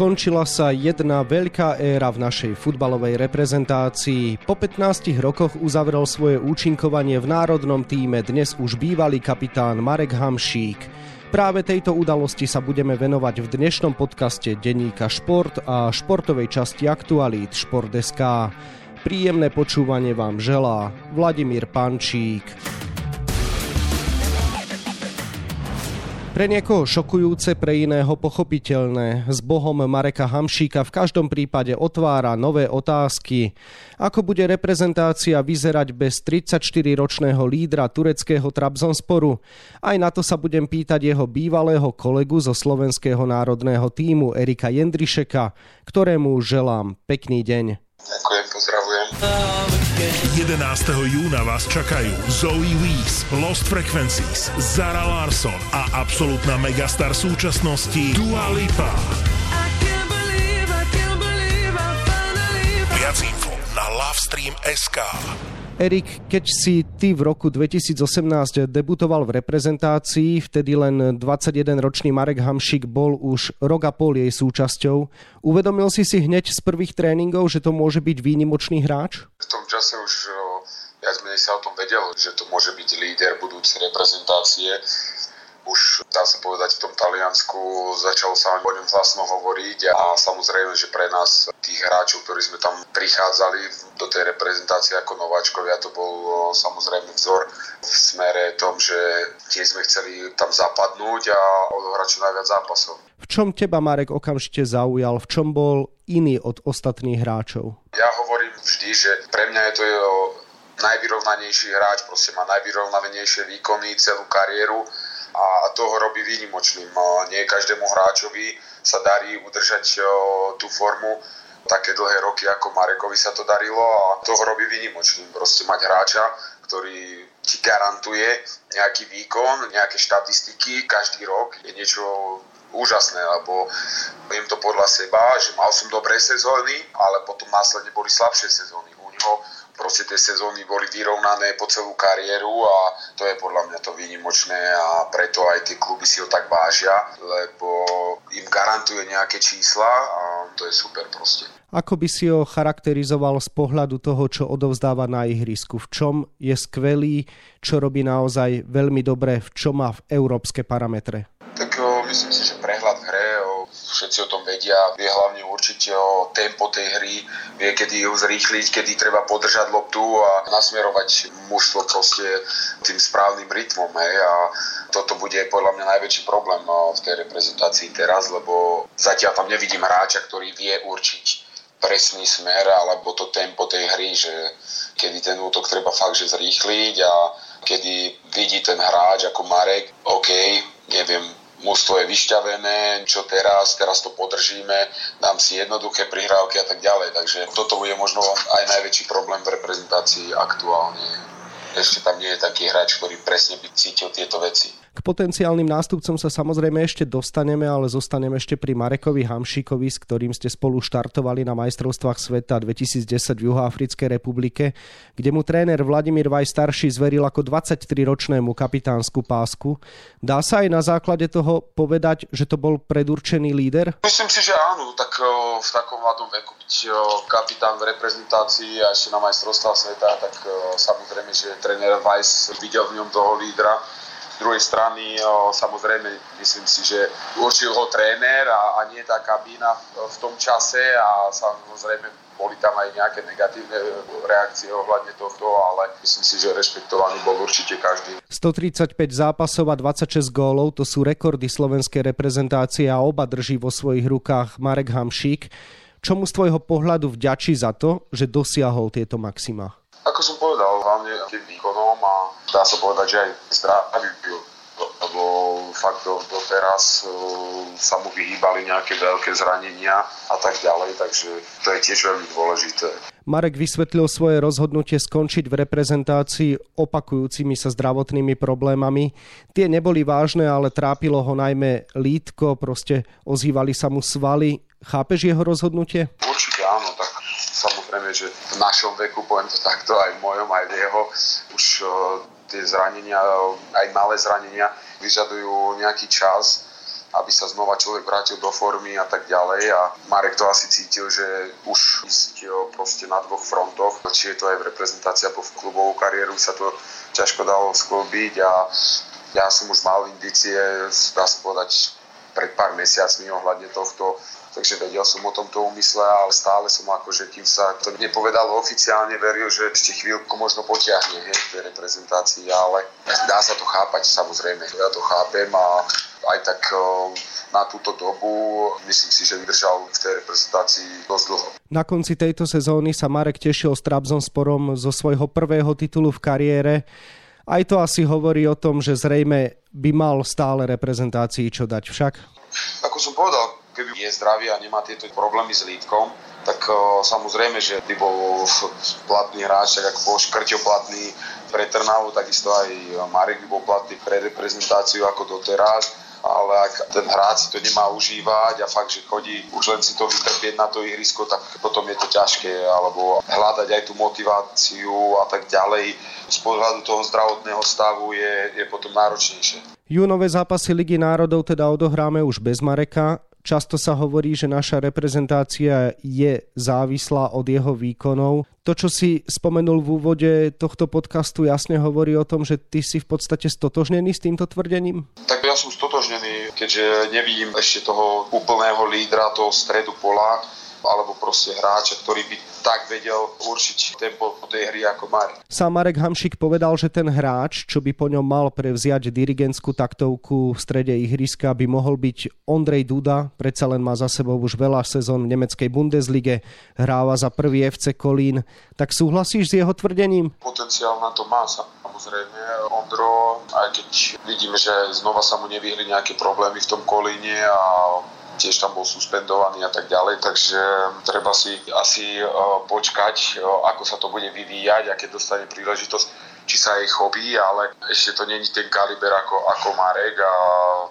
Skončila sa jedna veľká éra v našej futbalovej reprezentácii. Po 15 rokoch uzavrel svoje účinkovanie v národnom týme dnes už bývalý kapitán Marek Hamšík. Práve tejto udalosti sa budeme venovať v dnešnom podcaste denníka Šport a športovej časti aktualít Šport.sk. Príjemné počúvanie vám želá Vladimír Pančík. Pre niekoho šokujúce, pre iného pochopiteľné. S Bohom Mareka Hamšíka v každom prípade otvára nové otázky. Ako bude reprezentácia vyzerať bez 34-ročného lídra tureckého Trabzonsporu? Aj na to sa budem pýtať jeho bývalého kolegu zo slovenského národného týmu Erika Jendrišeka, ktorému želám pekný deň. Ďakujem, pozdravujem. 11. júna vás čakajú Zoe Wees, Lost Frequencies, Zara Larson a absolútna megastar súčasnosti Dua Lipa. Viac info na Lovestream.sk Erik, keď si ty v roku 2018 debutoval v reprezentácii, vtedy len 21-ročný Marek Hamšik bol už rok a pol jej súčasťou. Uvedomil si si hneď z prvých tréningov, že to môže byť výnimočný hráč? V tom čase už viac menej sa o tom vedel, že to môže byť líder budúcej reprezentácie už dá sa povedať v tom Taliansku začalo sa o ňom vlastno hovoriť a samozrejme, že pre nás tých hráčov, ktorí sme tam prichádzali do tej reprezentácie ako nováčkovia, to bol samozrejme vzor v smere tom, že tiež sme chceli tam zapadnúť a odohrať čo najviac zápasov. V čom teba, Marek, okamžite zaujal? V čom bol iný od ostatných hráčov? Ja hovorím vždy, že pre mňa je to najvyrovnanejší hráč, proste má najvyrovnanejšie výkony celú kariéru a to ho robí výnimočným. Nie každému hráčovi sa darí udržať tú formu také dlhé roky, ako Marekovi sa to darilo a to ho robí výnimočným. Proste mať hráča, ktorý ti garantuje nejaký výkon, nejaké štatistiky každý rok je niečo úžasné, lebo viem to podľa seba, že mal som dobré sezóny, ale potom následne boli slabšie sezóny. U neho proste tie sezóny boli vyrovnané po celú kariéru a to je podľa mňa to výnimočné a preto aj tie kluby si ho tak vážia, lebo im garantuje nejaké čísla a to je super proste. Ako by si ho charakterizoval z pohľadu toho, čo odovzdáva na ihrisku? V čom je skvelý, čo robí naozaj veľmi dobre, v čom má v európske parametre? Tak myslím si, že o, všetci o tom vedia, vie hlavne určite o tempo tej hry, vie kedy ju zrýchliť, kedy treba podržať loptu a nasmerovať mužstvo proste tým správnym rytmom. Hej. A toto bude podľa mňa najväčší problém no, v tej reprezentácii teraz, lebo zatiaľ tam nevidím hráča, ktorý vie určiť presný smer alebo to tempo tej hry, že kedy ten útok treba fakt že zrýchliť a kedy vidí ten hráč ako Marek, OK, neviem, mužstvo je vyšťavené, čo teraz, teraz to podržíme, dám si jednoduché prihrávky a tak ďalej. Takže toto bude možno aj najväčší problém v reprezentácii aktuálne. Ešte tam nie je taký hráč, ktorý presne by cítil tieto veci. K potenciálnym nástupcom sa samozrejme ešte dostaneme, ale zostaneme ešte pri Marekovi Hamšíkovi, s ktorým ste spolu štartovali na majstrovstvách sveta 2010 v Juhoafrickej republike, kde mu tréner Vladimír Vaj starší zveril ako 23-ročnému kapitánsku pásku. Dá sa aj na základe toho povedať, že to bol predurčený líder? Myslím si, že áno, tak v takom mladom veku byť kapitán v reprezentácii a ešte na majstrovstvách sveta, tak samozrejme, že tréner Weiss videl v ňom toho lídra druhej strany samozrejme myslím si, že určil ho tréner a, a nie tá kabína v tom čase a samozrejme boli tam aj nejaké negatívne reakcie ohľadne tohto, ale myslím si, že rešpektovaný bol určite každý. 135 zápasov a 26 gólov, to sú rekordy slovenskej reprezentácie a oba drží vo svojich rukách Marek Hamšík. Čomu z tvojho pohľadu vďačí za to, že dosiahol tieto maxima? Ako som povedal, hlavne tým výkonom a dá sa povedať, že aj zdraviu, lebo fakt do, doteraz uh, sa mu vyhýbali nejaké veľké zranenia a tak ďalej, takže to je tiež veľmi dôležité. Marek vysvetlil svoje rozhodnutie skončiť v reprezentácii opakujúcimi sa zdravotnými problémami. Tie neboli vážne, ale trápilo ho najmä lítko, proste ozývali sa mu svaly. Chápeš jeho rozhodnutie? Určite áno, tak samozrejme, že v našom veku, poviem to takto, aj v mojom, aj v jeho, už tie zranenia, aj malé zranenia vyžadujú nejaký čas aby sa znova človek vrátil do formy a tak ďalej. A Marek to asi cítil, že už ísť proste na dvoch frontoch, či je to aj v reprezentácii alebo v klubovú kariéru sa to ťažko dalo sklbiť. A ja som už mal indície, dá sa povedať, pred pár mesiacmi ohľadne tohto, takže vedel som o tomto úmysle, ale stále som akože kým sa to nepovedalo oficiálne, veril, že ešte chvíľku možno potiahne hej, v tej reprezentácii, ale dá sa to chápať samozrejme, ja to chápem a aj tak na túto dobu myslím si, že vydržal v tej reprezentácii dosť dlho. Na konci tejto sezóny sa Marek tešil s Trabzonsporom zo svojho prvého titulu v kariére. Aj to asi hovorí o tom, že zrejme by mal stále reprezentácii čo dať však. Ako som povedal, keby je zdravý a nemá tieto problémy s lítkom, tak uh, samozrejme, že by bol platný hráč, tak ako bol Škrťo platný pre Trnavu, takisto aj Marek by bol platný pre reprezentáciu ako doteraz ale ak ten hráč si to nemá užívať a fakt, že chodí už len si to vytrpieť na to ihrisko, tak potom je to ťažké, alebo hľadať aj tú motiváciu a tak ďalej. Z pohľadu toho zdravotného stavu je, je potom náročnejšie. Júnové zápasy Ligy národov teda odohráme už bez Mareka. Často sa hovorí, že naša reprezentácia je závislá od jeho výkonov. To, čo si spomenul v úvode tohto podcastu, jasne hovorí o tom, že ty si v podstate stotožnený s týmto tvrdením? Tak ja som stotožnený, keďže nevidím ešte toho úplného lídra, toho stredu pola alebo proste hráča, ktorý by tak vedel určiť tempo tej hry ako Marek. Sám Marek Hamšik povedal, že ten hráč, čo by po ňom mal prevziať dirigentskú taktovku v strede ihriska, by mohol byť Ondrej Duda, predsa len má za sebou už veľa sezón v nemeckej Bundeslige, hráva za prvý FC Kolín. Tak súhlasíš s jeho tvrdením? Potenciál na to má samozrejme. Ondro, aj keď vidíme, že znova sa mu nevyhli nejaké problémy v tom Kolíne a tiež tam bol suspendovaný a tak ďalej, takže treba si asi e, počkať, e, ako sa to bude vyvíjať a keď dostane príležitosť, či sa jej chopí, ale ešte to není ten kaliber ako, ako Marek a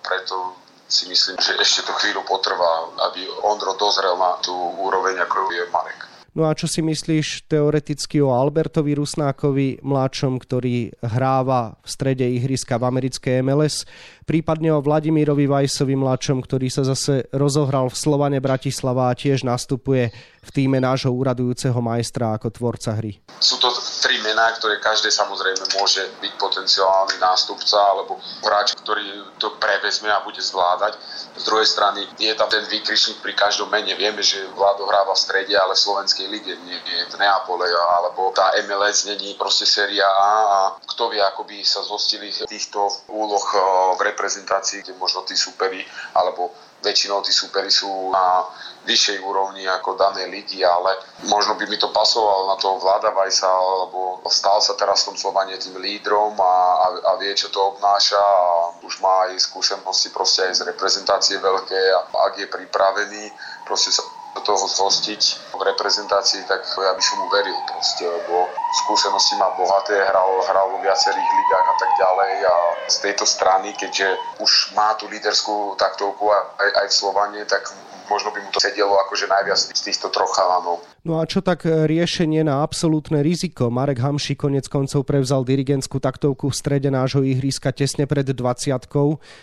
preto si myslím, že ešte to chvíľu potrvá, aby Ondro dozrel na tú úroveň, ako je Marek. No a čo si myslíš teoreticky o Albertovi Rusnákovi, mladšom, ktorý hráva v strede ihriska v americkej MLS, prípadne o Vladimírovi Vajsovi mladšom, ktorý sa zase rozohral v Slovane Bratislava a tiež nastupuje v týme nášho úradujúceho majstra ako tvorca hry. Sú to tri mená, ktoré každé samozrejme môže byť potenciálny nástupca alebo hráč, ktorý to prevezme a bude zvládať. Z druhej strany je tam ten výkričník pri každom mene. Vieme, že Vlado hráva v strede, ale v Slovenskej lige nie, nie v Neapole, alebo tá MLS není proste séria A a kto vie, ako by sa zhostili týchto úloh eh, v reprezentácii, kde možno tí superi alebo väčšinou tí súperi sú na vyššej úrovni ako dané ligy, ale možno by mi to pasovalo na toho Vlada Vajsa, alebo stal sa teraz v tom Slovane tým lídrom a, a, a vie, čo to obnáša a už má aj skúsenosti proste aj z reprezentácie veľké a ak je pripravený proste sa toho zhostiť v reprezentácii, tak ja by som mu veril proste, lebo skúsenosti má bohaté, hral, hral vo viacerých ligách a tak ďalej a z tejto strany, keďže už má tú líderskú taktovku aj, aj v Slovane, tak možno by mu to sedelo akože najviac z týchto troch chalanov. No a čo tak riešenie na absolútne riziko? Marek Hamši konec koncov prevzal dirigentskú taktovku v strede nášho ihriska tesne pred 20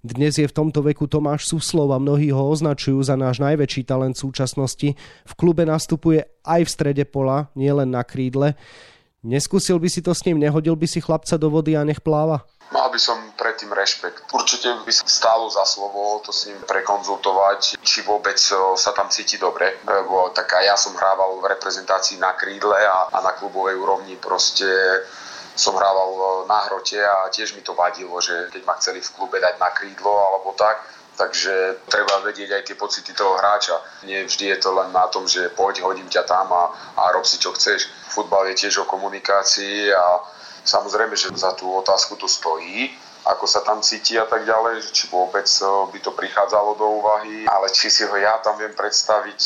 Dnes je v tomto veku Tomáš Suslov a mnohí ho označujú za náš najväčší talent súčasnosti. V klube nastupuje aj v strede pola, nielen na krídle. Neskúsil by si to s ním, nehodil by si chlapca do vody a nech pláva? Mal by som predtým rešpekt. Určite by sa stálo za slovo to s ním prekonzultovať, či vôbec sa tam cíti dobre. Lebo tak aj ja som hrával v reprezentácii na krídle a, a na klubovej úrovni proste som hrával na hrote a tiež mi to vadilo, že keď ma chceli v klube dať na krídlo alebo tak, takže treba vedieť aj tie pocity toho hráča. Nie vždy je to len na tom, že poď, hodím ťa tam a, a rob si čo chceš. Futbal je tiež o komunikácii a Samozrejme, že za tú otázku to stojí, ako sa tam cíti a tak ďalej, či vôbec eh, by to prichádzalo do úvahy, ale či si ho ja tam viem predstaviť,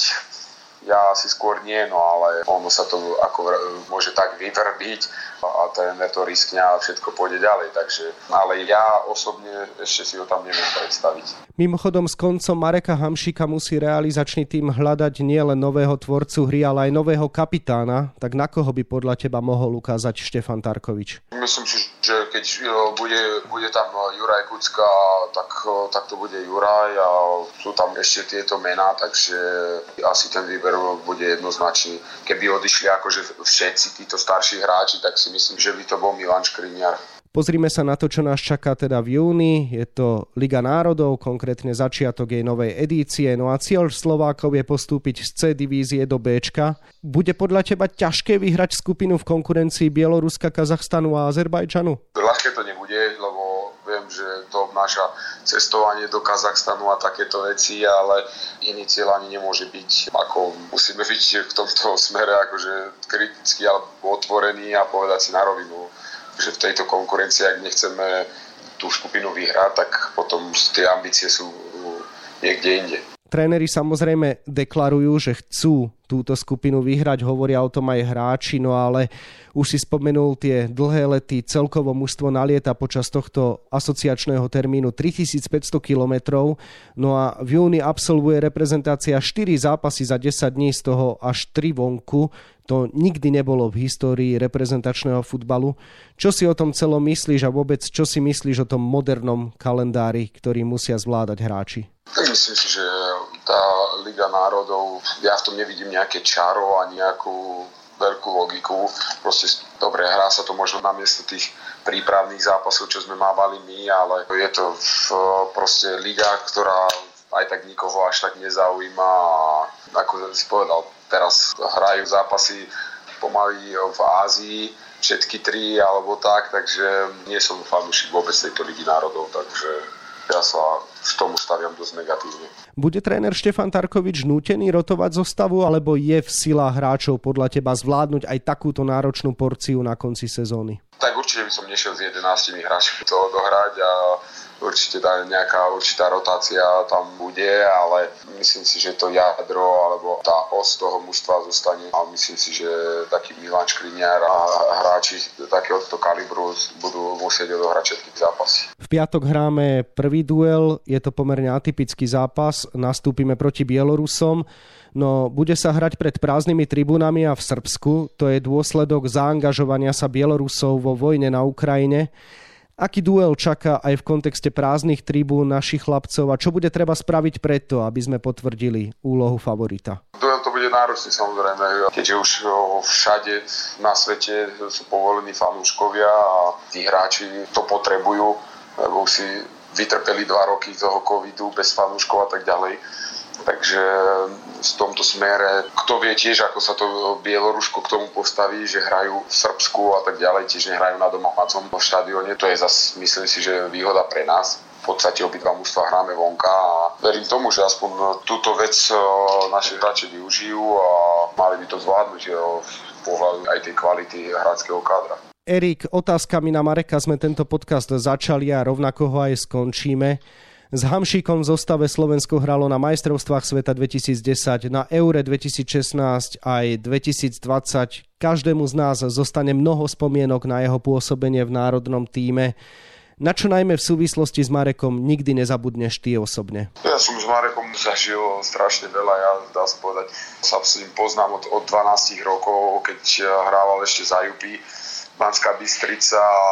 ja asi skôr nie, no ale ono sa to ako môže tak vyvrbiť a tréner to riskne a všetko pôjde ďalej. Takže, ale ja osobne ešte si ho tam neviem predstaviť. Mimochodom s koncom Mareka Hamšika musí realizačný tým hľadať nielen nového tvorcu hry, ale aj nového kapitána. Tak na koho by podľa teba mohol ukázať Štefan Tarkovič? Myslím si, že keď bude, bude tam Juraj Kucka, tak, tak to bude Juraj a sú tam ešte tieto mená, takže asi ten výber bude jednoznačný. Keby odišli akože všetci títo starší hráči, tak si myslím, že by to bol Milan Škriniar. Pozrime sa na to, čo nás čaká teda v júni. Je to Liga národov, konkrétne začiatok jej novej edície. No a cieľ Slovákov je postúpiť z C divízie do B. Bude podľa teba ťažké vyhrať skupinu v konkurencii Bieloruska, Kazachstanu a Azerbajdžanu? Ľahké to nebude, viem, že to obnáša cestovanie do Kazachstanu a takéto veci, ale iný cieľ ani nemôže byť. Ako musíme byť v tomto smere akože kriticky alebo otvorený a povedať si na rovinu že v tejto konkurencii, ak nechceme tú skupinu vyhrať, tak potom tie ambície sú niekde inde. Tréneri samozrejme deklarujú, že chcú túto skupinu vyhrať, hovoria o tom aj hráči, no ale už si spomenul tie dlhé lety, celkovo mužstvo nalieta počas tohto asociačného termínu 3500 kilometrov, no a v júni absolvuje reprezentácia 4 zápasy za 10 dní, z toho až 3 vonku, to nikdy nebolo v histórii reprezentačného futbalu. Čo si o tom celom myslíš a vôbec čo si myslíš o tom modernom kalendári, ktorý musia zvládať hráči? Myslím si, že tá Liga národov, ja v tom nevidím nejaké čaro a nejakú veľkú logiku. Proste dobre, hrá sa to možno na miesto tých prípravných zápasov, čo sme mávali my, ale je to v, proste liga, ktorá aj tak nikoho až tak nezaujíma a ako si povedal, teraz hrajú zápasy pomaly v Ázii, všetky tri alebo tak, takže nie som fanúšik vôbec tejto ligy národov, takže ja sa v tomu staviam dosť negatívne. Bude tréner Štefan Tarkovič nútený rotovať zostavu, alebo je v silách hráčov podľa teba zvládnuť aj takúto náročnú porciu na konci sezóny? Tak určite by som nešiel s 11 hráčmi to odohrať a určite tá nejaká určitá rotácia tam bude, ale myslím si, že to jadro alebo tá os toho mužstva zostane a myslím si, že taký Milan Škriniar a hráči takéhoto kalibru budú musieť odohrať všetky zápasy. V piatok hráme prvý duel, je to pomerne atypický zápas, nastúpime proti Bielorusom. No, bude sa hrať pred prázdnymi tribúnami a v Srbsku. To je dôsledok zaangažovania sa Bielorusov vo vojne na Ukrajine. Aký duel čaká aj v kontexte prázdnych tribún našich chlapcov a čo bude treba spraviť preto, aby sme potvrdili úlohu favorita? Duel to bude náročný samozrejme, keďže už všade na svete sú povolení fanúškovia a tí hráči to potrebujú, lebo si vytrpeli dva roky toho covidu bez fanúškov a tak ďalej Takže v tomto smere, kto vie tiež, ako sa to Bielorusko k tomu postaví, že hrajú v Srbsku a tak ďalej, tiež nehrajú na domácom štadióne. To je zase, myslím si, že výhoda pre nás. V podstate obidva mužstva hráme vonka a verím tomu, že aspoň túto vec naši hráči využijú a mali by to zvládnuť v pohľadu aj tej kvality hráckého kádra. Erik, otázkami na Mareka sme tento podcast začali a rovnako ho aj skončíme. S Hamšíkom v zostave Slovensko hralo na majstrovstvách sveta 2010, na Eure 2016 aj 2020. Každému z nás zostane mnoho spomienok na jeho pôsobenie v národnom týme. Na čo najmä v súvislosti s Marekom nikdy nezabudneš ty osobne? Ja som s Marekom zažil strašne veľa, ja dá sa povedať, sa s ním poznám od, od 12 rokov, keď hrával ešte za Jupy Banská Bystrica a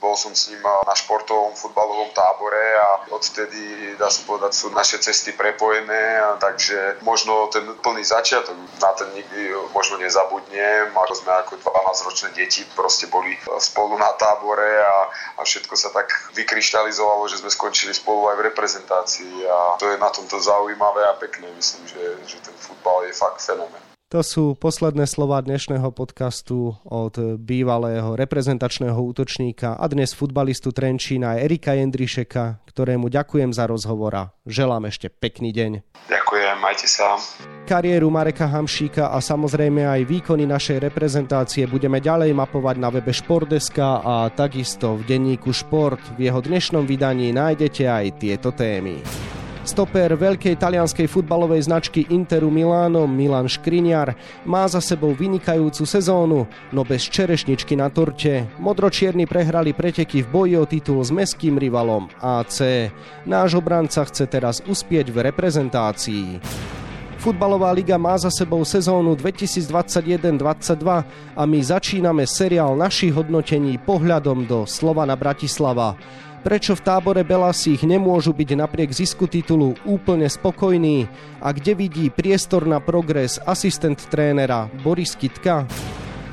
bol som s ním na športovom futbalovom tábore a odtedy, dá sa povedať, sú naše cesty prepojené, a takže možno ten plný začiatok, na ten nikdy možno nezabudnem, ako sme ako 12-ročné deti proste boli spolu na tábore a, a všetko sa tak vykryštalizovalo, že sme skončili spolu aj v reprezentácii a to je na tomto zaujímavé a pekné. Myslím, že, že ten futbal je fakt fenomén. To sú posledné slova dnešného podcastu od bývalého reprezentačného útočníka a dnes futbalistu Trenčína Erika Jendrišeka, ktorému ďakujem za rozhovor a želám ešte pekný deň. Ďakujem, majte sa. Kariéru Mareka Hamšíka a samozrejme aj výkony našej reprezentácie budeme ďalej mapovať na webe Športdeska a takisto v denníku Šport. V jeho dnešnom vydaní nájdete aj tieto témy. Stoper veľkej talianskej futbalovej značky Interu Miláno Milan Škriniar má za sebou vynikajúcu sezónu, no bez čerešničky na torte. Modročierni prehrali preteky v boji o titul s meským rivalom AC. Náš obranca chce teraz uspieť v reprezentácii. Futbalová liga má za sebou sezónu 2021-22 a my začíname seriál našich hodnotení pohľadom do Slovana Bratislava. Prečo v tábore Belasích nemôžu byť napriek zisku titulu úplne spokojní a kde vidí priestor na progres asistent trénera Boris Kitka?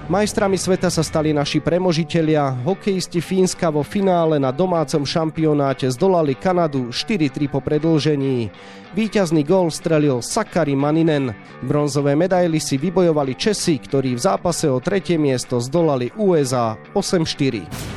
Majstrami sveta sa stali naši premožitelia. Hokejisti Fínska vo finále na domácom šampionáte zdolali Kanadu 4-3 po predlžení. Výťazný gól strelil Sakari Maninen. Bronzové medaily si vybojovali Česi, ktorí v zápase o tretie miesto zdolali USA 8-4.